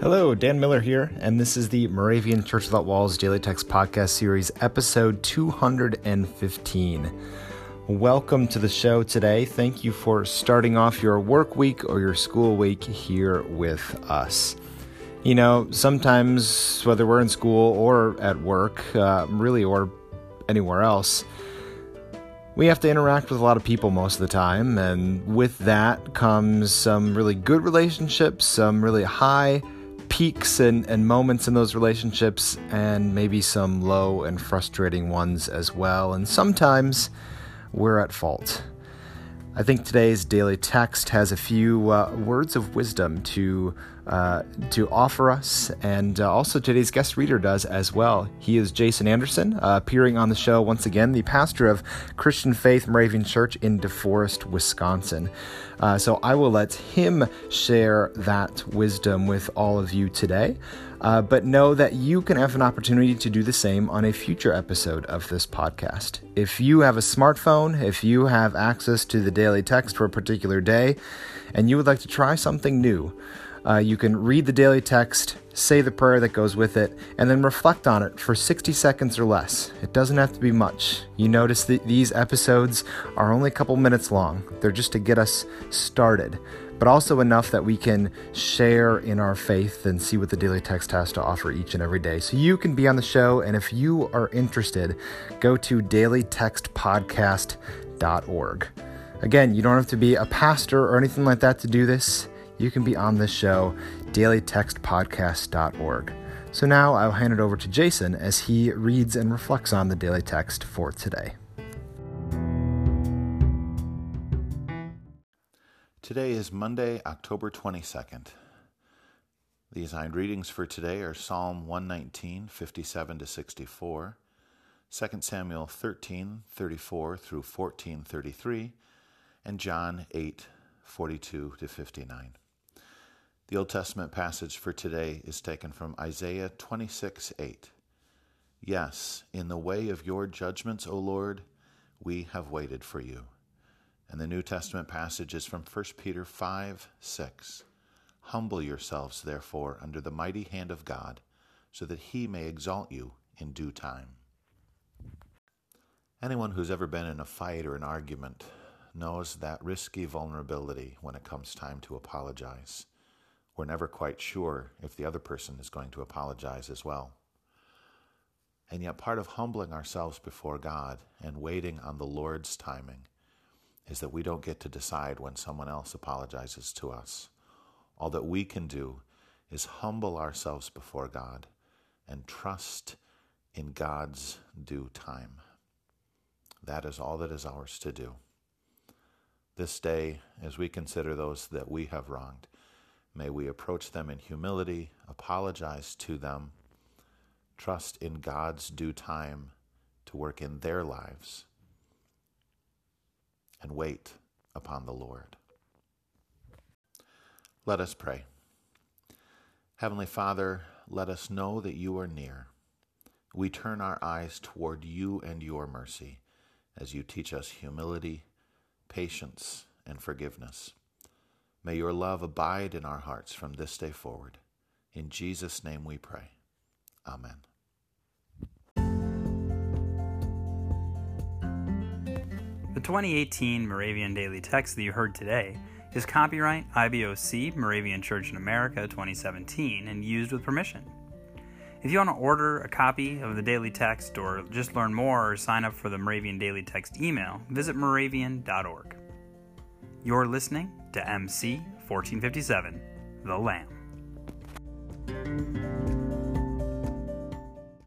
Hello, Dan Miller here, and this is the Moravian Church Without Walls Daily Text Podcast Series, episode 215. Welcome to the show today. Thank you for starting off your work week or your school week here with us. You know, sometimes, whether we're in school or at work, uh, really, or anywhere else, we have to interact with a lot of people most of the time, and with that comes some really good relationships, some really high peaks and, and moments in those relationships, and maybe some low and frustrating ones as well. And sometimes we're at fault. I think today's daily text has a few uh, words of wisdom to uh, to offer us, and uh, also today's guest reader does as well. He is Jason Anderson, uh, appearing on the show once again, the pastor of Christian Faith Moravian Church in DeForest, Wisconsin. Uh, so I will let him share that wisdom with all of you today. Uh, but know that you can have an opportunity to do the same on a future episode of this podcast. If you have a smartphone, if you have access to the daily text for a particular day, and you would like to try something new, uh, you can read the daily text, say the prayer that goes with it, and then reflect on it for 60 seconds or less. It doesn't have to be much. You notice that these episodes are only a couple minutes long, they're just to get us started, but also enough that we can share in our faith and see what the daily text has to offer each and every day. So you can be on the show, and if you are interested, go to dailytextpodcast.org. Again, you don't have to be a pastor or anything like that to do this you can be on this show, dailytextpodcast.org. So now I'll hand it over to Jason as he reads and reflects on the daily text for today. Today is Monday, October 22nd. The assigned readings for today are Psalm 119, 57 to 64, 2 Samuel 13, 34 through 14, 33, and John 8, 42 to 59. The Old Testament passage for today is taken from Isaiah 26 8. Yes, in the way of your judgments, O Lord, we have waited for you. And the New Testament passage is from 1 Peter 5 6. Humble yourselves, therefore, under the mighty hand of God, so that he may exalt you in due time. Anyone who's ever been in a fight or an argument knows that risky vulnerability when it comes time to apologize we're never quite sure if the other person is going to apologize as well. And yet, part of humbling ourselves before God and waiting on the Lord's timing is that we don't get to decide when someone else apologizes to us. All that we can do is humble ourselves before God and trust in God's due time. That is all that is ours to do. This day, as we consider those that we have wronged, May we approach them in humility, apologize to them, trust in God's due time to work in their lives, and wait upon the Lord. Let us pray. Heavenly Father, let us know that you are near. We turn our eyes toward you and your mercy as you teach us humility, patience, and forgiveness. May your love abide in our hearts from this day forward. In Jesus' name we pray. Amen. The 2018 Moravian Daily Text that you heard today is copyright IBOC Moravian Church in America 2017 and used with permission. If you want to order a copy of the daily text or just learn more or sign up for the Moravian Daily Text email, visit moravian.org. You're listening to MC 1457, The Lamb.